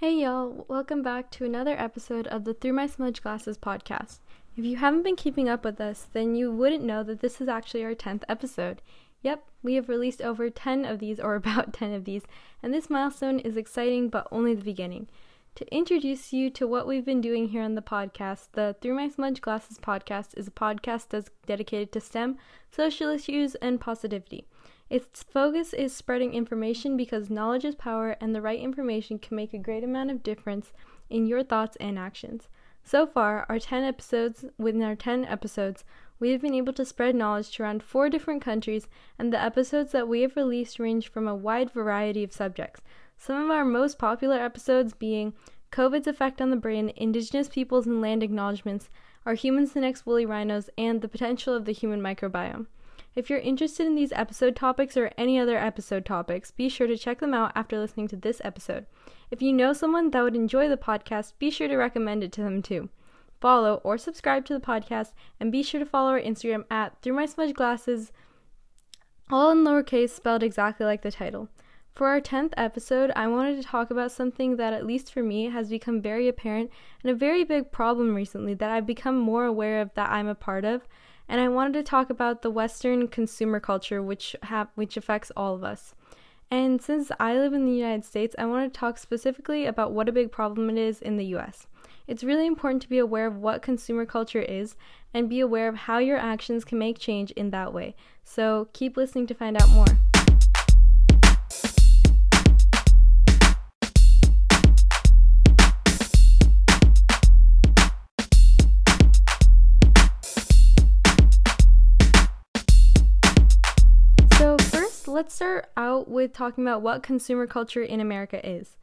Hey y'all, welcome back to another episode of the Through My Smudge Glasses podcast. If you haven't been keeping up with us, then you wouldn't know that this is actually our 10th episode. Yep, we have released over 10 of these, or about 10 of these, and this milestone is exciting but only the beginning. To introduce you to what we've been doing here on the podcast, the Through My Smudge Glasses podcast is a podcast that's dedicated to STEM, social issues, and positivity. Its focus is spreading information because knowledge is power and the right information can make a great amount of difference in your thoughts and actions. So far, our 10 episodes, within our 10 episodes, we have been able to spread knowledge to around four different countries, and the episodes that we have released range from a wide variety of subjects. Some of our most popular episodes being COVID's effect on the brain, Indigenous peoples and land acknowledgements, Are Humans the Next Woolly Rhinos, and the potential of the human microbiome. If you're interested in these episode topics or any other episode topics, be sure to check them out after listening to this episode. If you know someone that would enjoy the podcast, be sure to recommend it to them too. Follow or subscribe to the podcast, and be sure to follow our Instagram at Through My Smudge Glasses, all in lowercase, spelled exactly like the title. For our 10th episode, I wanted to talk about something that, at least for me, has become very apparent and a very big problem recently that I've become more aware of that I'm a part of, and I wanted to talk about the Western consumer culture, which ha- which affects all of us. And since I live in the United States, I want to talk specifically about what a big problem it is in the US. It's really important to be aware of what consumer culture is and be aware of how your actions can make change in that way. So keep listening to find out more. Let's start out with talking about what consumer culture in America is.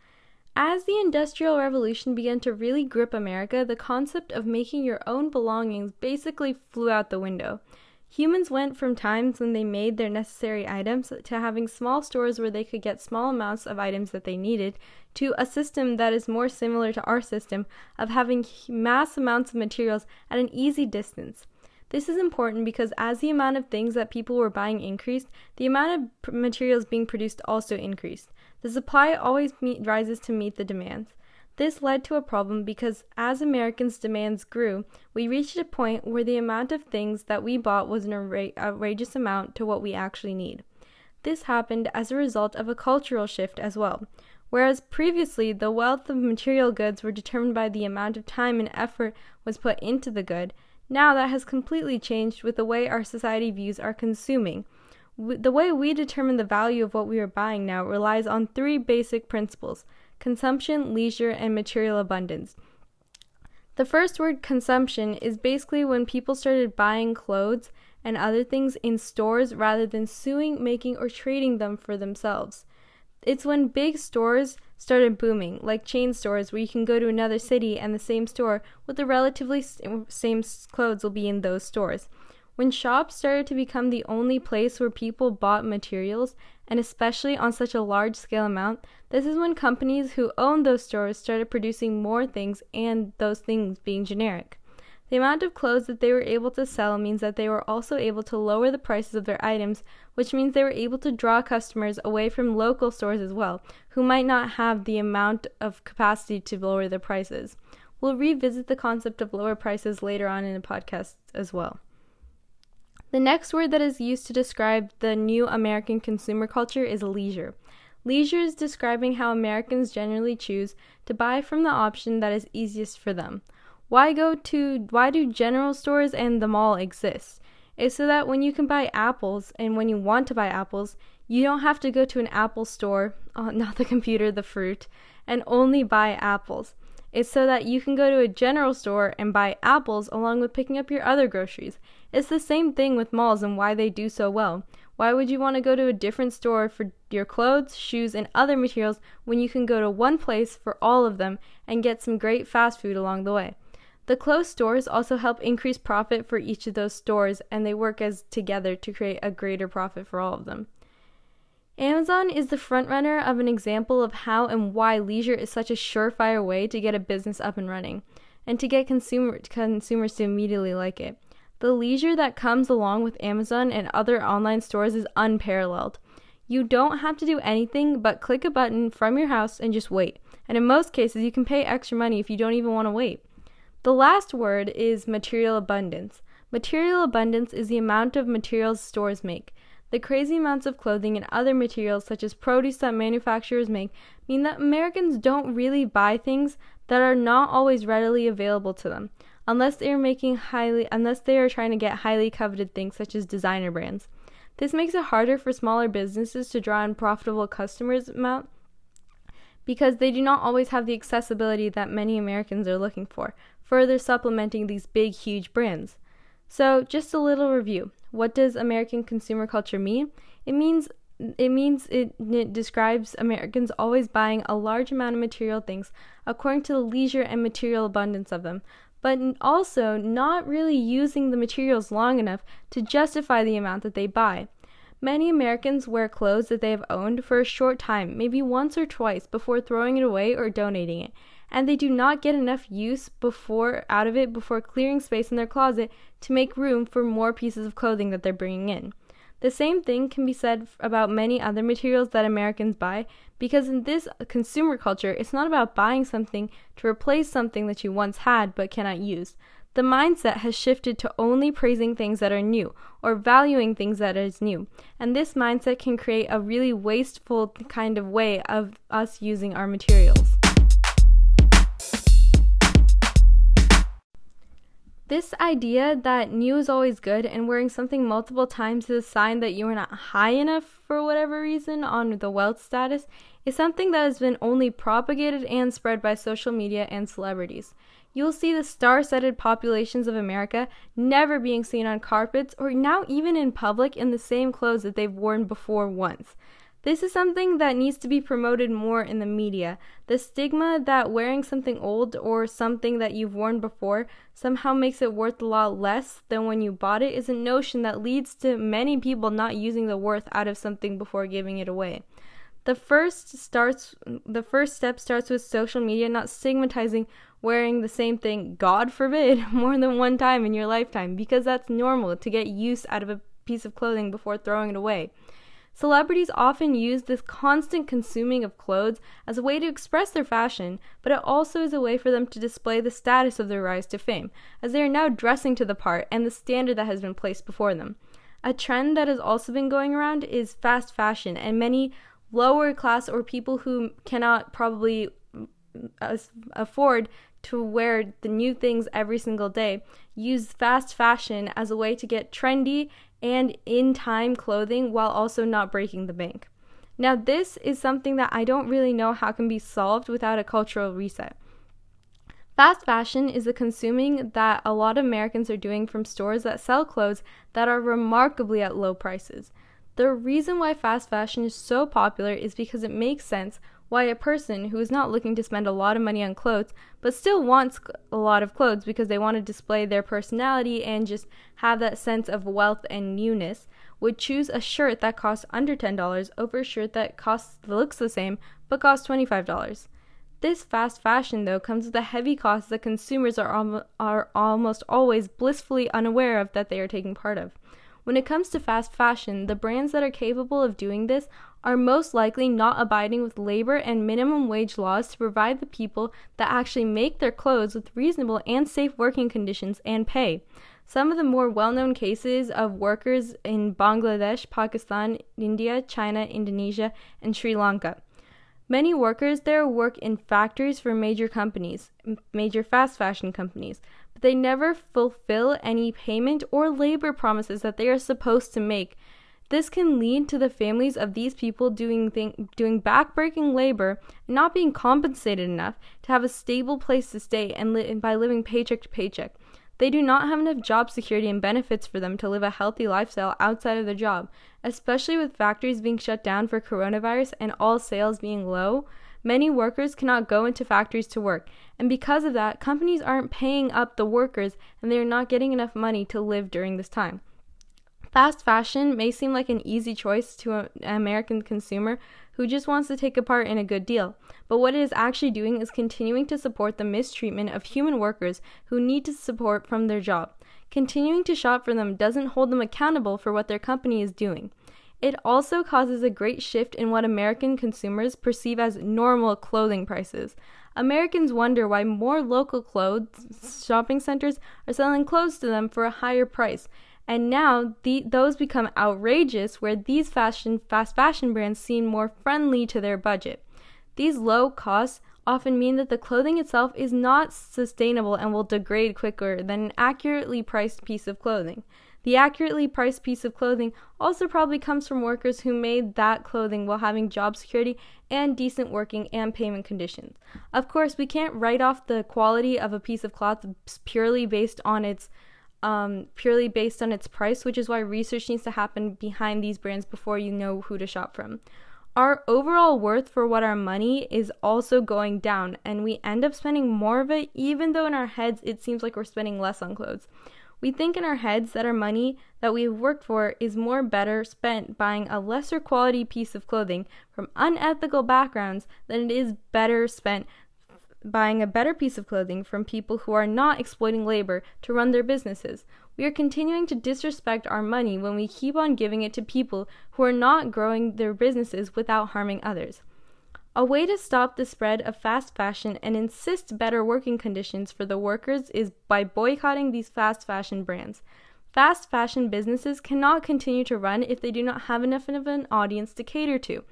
As the Industrial Revolution began to really grip America, the concept of making your own belongings basically flew out the window. Humans went from times when they made their necessary items to having small stores where they could get small amounts of items that they needed to a system that is more similar to our system of having mass amounts of materials at an easy distance. This is important because as the amount of things that people were buying increased, the amount of materials being produced also increased. The supply always meet, rises to meet the demands. This led to a problem because as Americans' demands grew, we reached a point where the amount of things that we bought was an outrageous amount to what we actually need. This happened as a result of a cultural shift as well. Whereas previously the wealth of material goods were determined by the amount of time and effort was put into the good, now that has completely changed with the way our society views our consuming. The way we determine the value of what we are buying now relies on three basic principles consumption, leisure, and material abundance. The first word, consumption, is basically when people started buying clothes and other things in stores rather than sewing, making, or trading them for themselves. It's when big stores started booming, like chain stores where you can go to another city and the same store with the relatively same clothes will be in those stores. When shops started to become the only place where people bought materials, and especially on such a large scale amount, this is when companies who owned those stores started producing more things and those things being generic. The amount of clothes that they were able to sell means that they were also able to lower the prices of their items, which means they were able to draw customers away from local stores as well, who might not have the amount of capacity to lower their prices. We'll revisit the concept of lower prices later on in the podcast as well. The next word that is used to describe the new American consumer culture is leisure. Leisure is describing how Americans generally choose to buy from the option that is easiest for them. Why go to why do general stores and the mall exist? It's so that when you can buy apples and when you want to buy apples, you don't have to go to an apple store, uh, not the computer, the fruit, and only buy apples. It's so that you can go to a general store and buy apples along with picking up your other groceries. It's the same thing with malls and why they do so well. Why would you want to go to a different store for your clothes, shoes, and other materials when you can go to one place for all of them and get some great fast food along the way? The closed stores also help increase profit for each of those stores and they work as together to create a greater profit for all of them. Amazon is the frontrunner of an example of how and why leisure is such a surefire way to get a business up and running and to get consumer, consumers to immediately like it. The leisure that comes along with Amazon and other online stores is unparalleled. You don't have to do anything but click a button from your house and just wait and in most cases, you can pay extra money if you don't even want to wait. The last word is material abundance. Material abundance is the amount of materials stores make. The crazy amounts of clothing and other materials, such as produce that manufacturers make, mean that Americans don't really buy things that are not always readily available to them, unless they are making highly, unless they are trying to get highly coveted things such as designer brands. This makes it harder for smaller businesses to draw in profitable customers amount because they do not always have the accessibility that many Americans are looking for, further supplementing these big, huge brands. So, just a little review. What does American consumer culture mean? It means it means it, it, describes Americans always buying a large amount of material things according to the leisure and material abundance of them, but also not really using the materials long enough to justify the amount that they buy. Many Americans wear clothes that they have owned for a short time, maybe once or twice, before throwing it away or donating it, and they do not get enough use before out of it before clearing space in their closet to make room for more pieces of clothing that they're bringing in. The same thing can be said about many other materials that Americans buy because in this consumer culture, it's not about buying something to replace something that you once had but cannot use. The mindset has shifted to only praising things that are new or valuing things that is new. And this mindset can create a really wasteful kind of way of us using our materials. This idea that new is always good and wearing something multiple times is a sign that you are not high enough for whatever reason on the wealth status is something that has been only propagated and spread by social media and celebrities. You'll see the star studded populations of America never being seen on carpets or now even in public in the same clothes that they've worn before once. This is something that needs to be promoted more in the media. The stigma that wearing something old or something that you've worn before somehow makes it worth a lot less than when you bought it is a notion that leads to many people not using the worth out of something before giving it away. The first starts the first step starts with social media not stigmatizing wearing the same thing, God forbid, more than one time in your lifetime because that's normal to get use out of a piece of clothing before throwing it away. Celebrities often use this constant consuming of clothes as a way to express their fashion, but it also is a way for them to display the status of their rise to fame, as they are now dressing to the part and the standard that has been placed before them. A trend that has also been going around is fast fashion, and many lower class or people who cannot probably uh, afford to wear the new things every single day use fast fashion as a way to get trendy and in time clothing while also not breaking the bank. Now, this is something that I don't really know how can be solved without a cultural reset. Fast fashion is the consuming that a lot of Americans are doing from stores that sell clothes that are remarkably at low prices. The reason why fast fashion is so popular is because it makes sense why a person who is not looking to spend a lot of money on clothes but still wants a lot of clothes because they want to display their personality and just have that sense of wealth and newness would choose a shirt that costs under $10 over a shirt that costs looks the same but costs $25. This fast fashion though comes with a heavy cost that consumers are al- are almost always blissfully unaware of that they are taking part of. When it comes to fast fashion, the brands that are capable of doing this are most likely not abiding with labor and minimum wage laws to provide the people that actually make their clothes with reasonable and safe working conditions and pay. Some of the more well known cases of workers in Bangladesh, Pakistan, India, China, Indonesia, and Sri Lanka. Many workers there work in factories for major companies, major fast fashion companies, but they never fulfill any payment or labor promises that they are supposed to make. This can lead to the families of these people doing thing, doing backbreaking labor and not being compensated enough to have a stable place to stay and li- by living paycheck to paycheck. They do not have enough job security and benefits for them to live a healthy lifestyle outside of their job, especially with factories being shut down for coronavirus and all sales being low. Many workers cannot go into factories to work, and because of that, companies aren't paying up the workers and they are not getting enough money to live during this time. Fast fashion may seem like an easy choice to an American consumer who just wants to take a part in a good deal, but what it is actually doing is continuing to support the mistreatment of human workers who need to support from their job. Continuing to shop for them doesn't hold them accountable for what their company is doing. It also causes a great shift in what American consumers perceive as normal clothing prices. Americans wonder why more local clothes shopping centers are selling clothes to them for a higher price. And now the, those become outrageous where these fashion fast fashion brands seem more friendly to their budget. These low costs often mean that the clothing itself is not sustainable and will degrade quicker than an accurately priced piece of clothing. The accurately priced piece of clothing also probably comes from workers who made that clothing while having job security and decent working and payment conditions. Of course, we can't write off the quality of a piece of cloth purely based on its um, purely based on its price, which is why research needs to happen behind these brands before you know who to shop from. Our overall worth for what our money is also going down, and we end up spending more of it, even though in our heads it seems like we're spending less on clothes. We think in our heads that our money that we've worked for is more better spent buying a lesser quality piece of clothing from unethical backgrounds than it is better spent buying a better piece of clothing from people who are not exploiting labor to run their businesses. We are continuing to disrespect our money when we keep on giving it to people who are not growing their businesses without harming others. A way to stop the spread of fast fashion and insist better working conditions for the workers is by boycotting these fast fashion brands. Fast fashion businesses cannot continue to run if they do not have enough of an audience to cater to.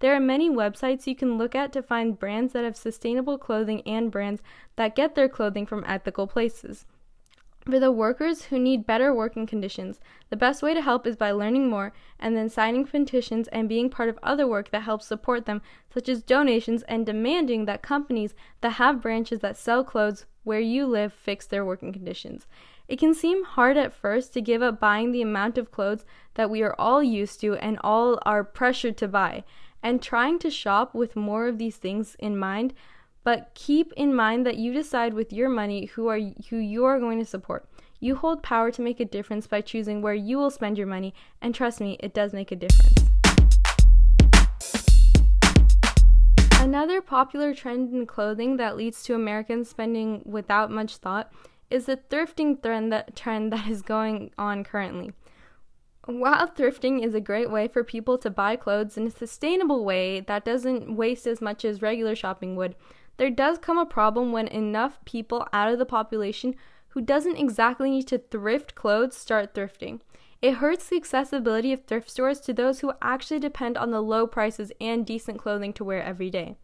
There are many websites you can look at to find brands that have sustainable clothing and brands that get their clothing from ethical places. For the workers who need better working conditions, the best way to help is by learning more and then signing petitions and being part of other work that helps support them, such as donations and demanding that companies that have branches that sell clothes where you live fix their working conditions. It can seem hard at first to give up buying the amount of clothes that we are all used to and all are pressured to buy, and trying to shop with more of these things in mind but keep in mind that you decide with your money who are who you are going to support. You hold power to make a difference by choosing where you will spend your money, and trust me, it does make a difference. Another popular trend in clothing that leads to Americans spending without much thought is the thrifting trend that, trend that is going on currently. While thrifting is a great way for people to buy clothes in a sustainable way that doesn't waste as much as regular shopping would, there does come a problem when enough people out of the population who doesn't exactly need to thrift clothes start thrifting. It hurts the accessibility of thrift stores to those who actually depend on the low prices and decent clothing to wear every day.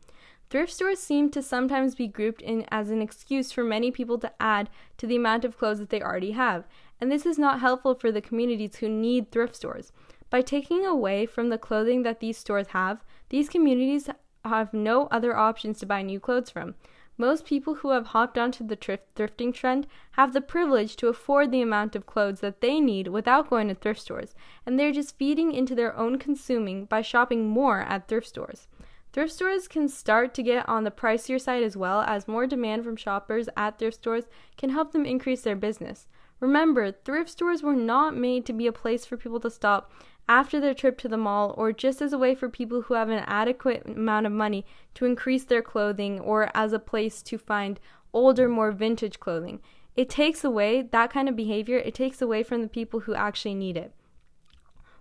Thrift stores seem to sometimes be grouped in as an excuse for many people to add to the amount of clothes that they already have, and this is not helpful for the communities who need thrift stores. By taking away from the clothing that these stores have, these communities have no other options to buy new clothes from. Most people who have hopped onto the thrift- thrifting trend have the privilege to afford the amount of clothes that they need without going to thrift stores, and they're just feeding into their own consuming by shopping more at thrift stores. Thrift stores can start to get on the pricier side as well, as more demand from shoppers at thrift stores can help them increase their business. Remember, thrift stores were not made to be a place for people to stop after their trip to the mall or just as a way for people who have an adequate amount of money to increase their clothing or as a place to find older, more vintage clothing. It takes away that kind of behavior, it takes away from the people who actually need it.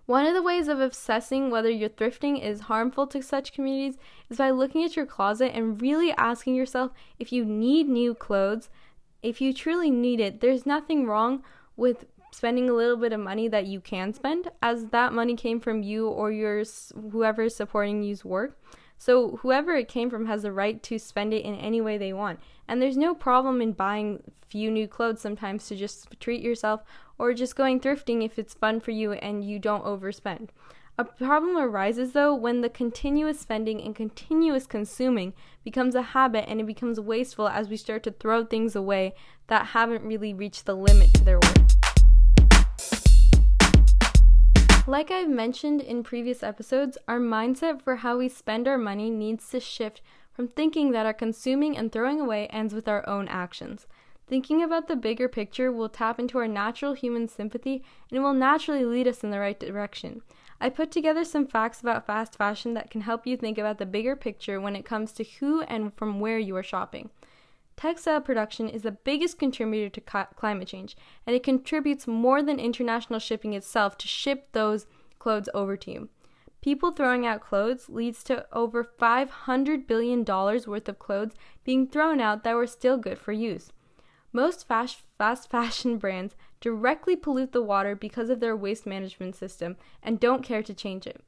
One of the ways of assessing whether your thrifting is harmful to such communities is by looking at your closet and really asking yourself if you need new clothes. If you truly need it, there's nothing wrong with spending a little bit of money that you can spend as that money came from you or your whoever supporting you's work. So whoever it came from has the right to spend it in any way they want. And there's no problem in buying few new clothes sometimes to just treat yourself or just going thrifting if it's fun for you and you don't overspend. A problem arises though when the continuous spending and continuous consuming becomes a habit and it becomes wasteful as we start to throw things away that haven't really reached the limit to their worth. Like I've mentioned in previous episodes, our mindset for how we spend our money needs to shift from thinking that our consuming and throwing away ends with our own actions. Thinking about the bigger picture will tap into our natural human sympathy and will naturally lead us in the right direction. I put together some facts about fast fashion that can help you think about the bigger picture when it comes to who and from where you are shopping. Textile production is the biggest contributor to climate change, and it contributes more than international shipping itself to ship those clothes over to you. People throwing out clothes leads to over $500 billion worth of clothes being thrown out that were still good for use. Most fast, fast fashion brands directly pollute the water because of their waste management system and don't care to change it.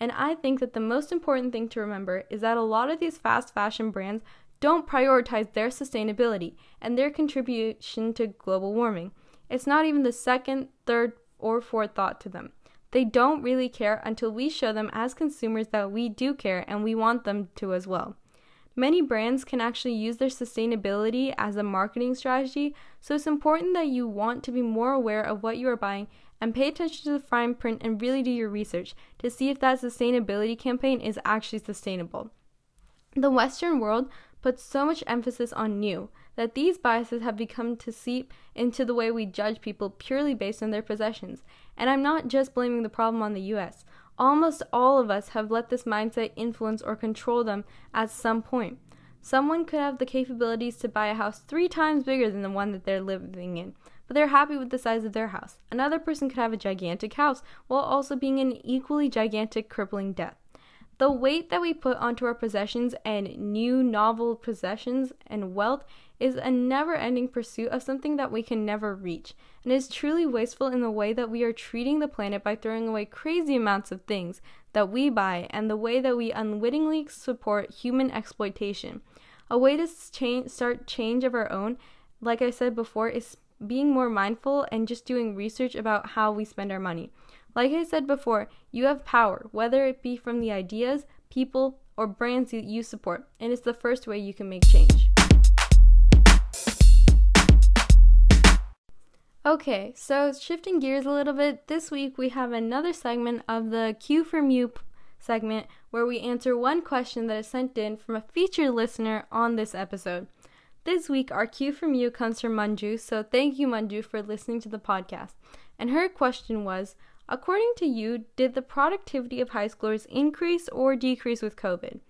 And I think that the most important thing to remember is that a lot of these fast fashion brands don't prioritize their sustainability and their contribution to global warming. It's not even the second, third, or fourth thought to them. They don't really care until we show them as consumers that we do care and we want them to as well. Many brands can actually use their sustainability as a marketing strategy, so it's important that you want to be more aware of what you are buying and pay attention to the fine print and really do your research to see if that sustainability campaign is actually sustainable. The Western world puts so much emphasis on new that these biases have become to seep into the way we judge people purely based on their possessions. And I'm not just blaming the problem on the US. Almost all of us have let this mindset influence or control them at some point. Someone could have the capabilities to buy a house three times bigger than the one that they're living in, but they're happy with the size of their house. Another person could have a gigantic house while also being in equally gigantic, crippling debt. The weight that we put onto our possessions and new novel possessions and wealth is a never ending pursuit of something that we can never reach, and is truly wasteful in the way that we are treating the planet by throwing away crazy amounts of things that we buy and the way that we unwittingly support human exploitation. A way to start change of our own, like I said before, is being more mindful and just doing research about how we spend our money. Like I said before, you have power, whether it be from the ideas, people, or brands that you support, and it's the first way you can make change. Okay, so shifting gears a little bit, this week we have another segment of the Q from You segment where we answer one question that is sent in from a featured listener on this episode. This week, our Q from You comes from Manju, so thank you, Manju, for listening to the podcast. And her question was According to you, did the productivity of high schoolers increase or decrease with COVID?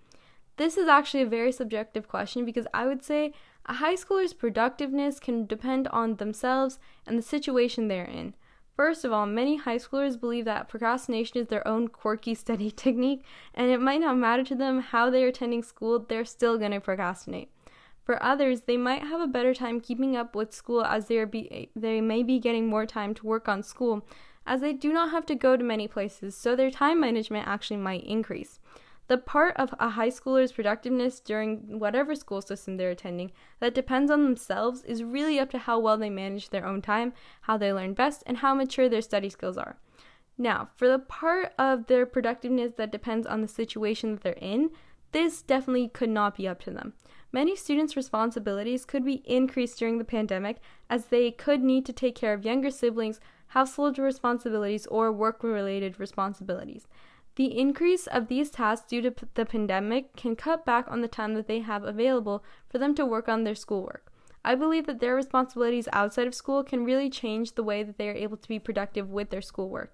This is actually a very subjective question because I would say a high schooler's productiveness can depend on themselves and the situation they're in. First of all, many high schoolers believe that procrastination is their own quirky study technique, and it might not matter to them how they're attending school, they're still going to procrastinate. For others, they might have a better time keeping up with school as they, be, they may be getting more time to work on school, as they do not have to go to many places, so their time management actually might increase. The part of a high schooler's productiveness during whatever school system they're attending that depends on themselves is really up to how well they manage their own time, how they learn best, and how mature their study skills are. Now, for the part of their productiveness that depends on the situation that they're in, this definitely could not be up to them. Many students' responsibilities could be increased during the pandemic as they could need to take care of younger siblings household responsibilities, or work related responsibilities. The increase of these tasks due to p- the pandemic can cut back on the time that they have available for them to work on their schoolwork. I believe that their responsibilities outside of school can really change the way that they are able to be productive with their schoolwork.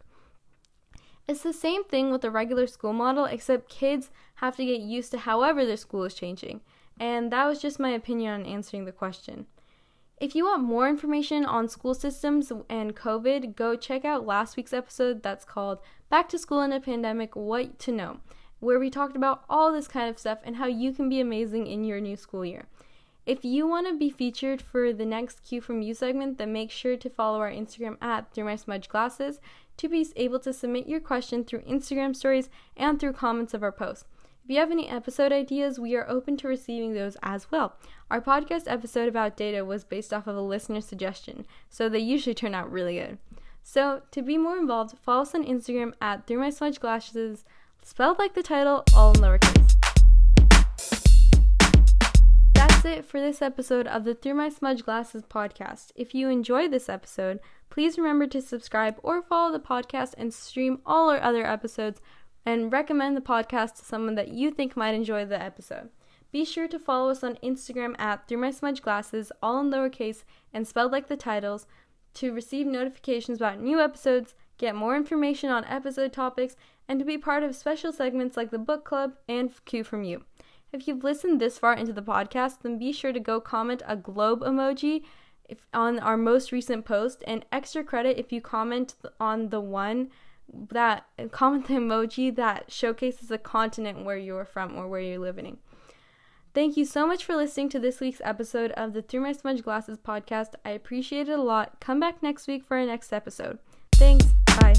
It's the same thing with the regular school model, except kids have to get used to however their school is changing. And that was just my opinion on answering the question. If you want more information on school systems and COVID, go check out last week's episode that's called Back to School in a Pandemic What to Know, where we talked about all this kind of stuff and how you can be amazing in your new school year. If you want to be featured for the next Q from You segment, then make sure to follow our Instagram at Through My Smudge Glasses to be able to submit your question through Instagram stories and through comments of our posts. If you have any episode ideas, we are open to receiving those as well. Our podcast episode about data was based off of a listener suggestion, so they usually turn out really good. So, to be more involved, follow us on Instagram at Through My Smudge Glasses, spelled like the title, all in lowercase. That's it for this episode of the Through My Smudge Glasses podcast. If you enjoyed this episode, please remember to subscribe or follow the podcast and stream all our other episodes and recommend the podcast to someone that you think might enjoy the episode. Be sure to follow us on Instagram at Through My Smudge Glasses, all in lowercase and spelled like the titles, to receive notifications about new episodes, get more information on episode topics, and to be part of special segments like the book club and Q from You. If you've listened this far into the podcast, then be sure to go comment a globe emoji if, on our most recent post, and extra credit if you comment on the one that comment the emoji that showcases the continent where you're from or where you're living. Thank you so much for listening to this week's episode of the Through My Smudge Glasses podcast. I appreciate it a lot. Come back next week for our next episode. Thanks. Bye.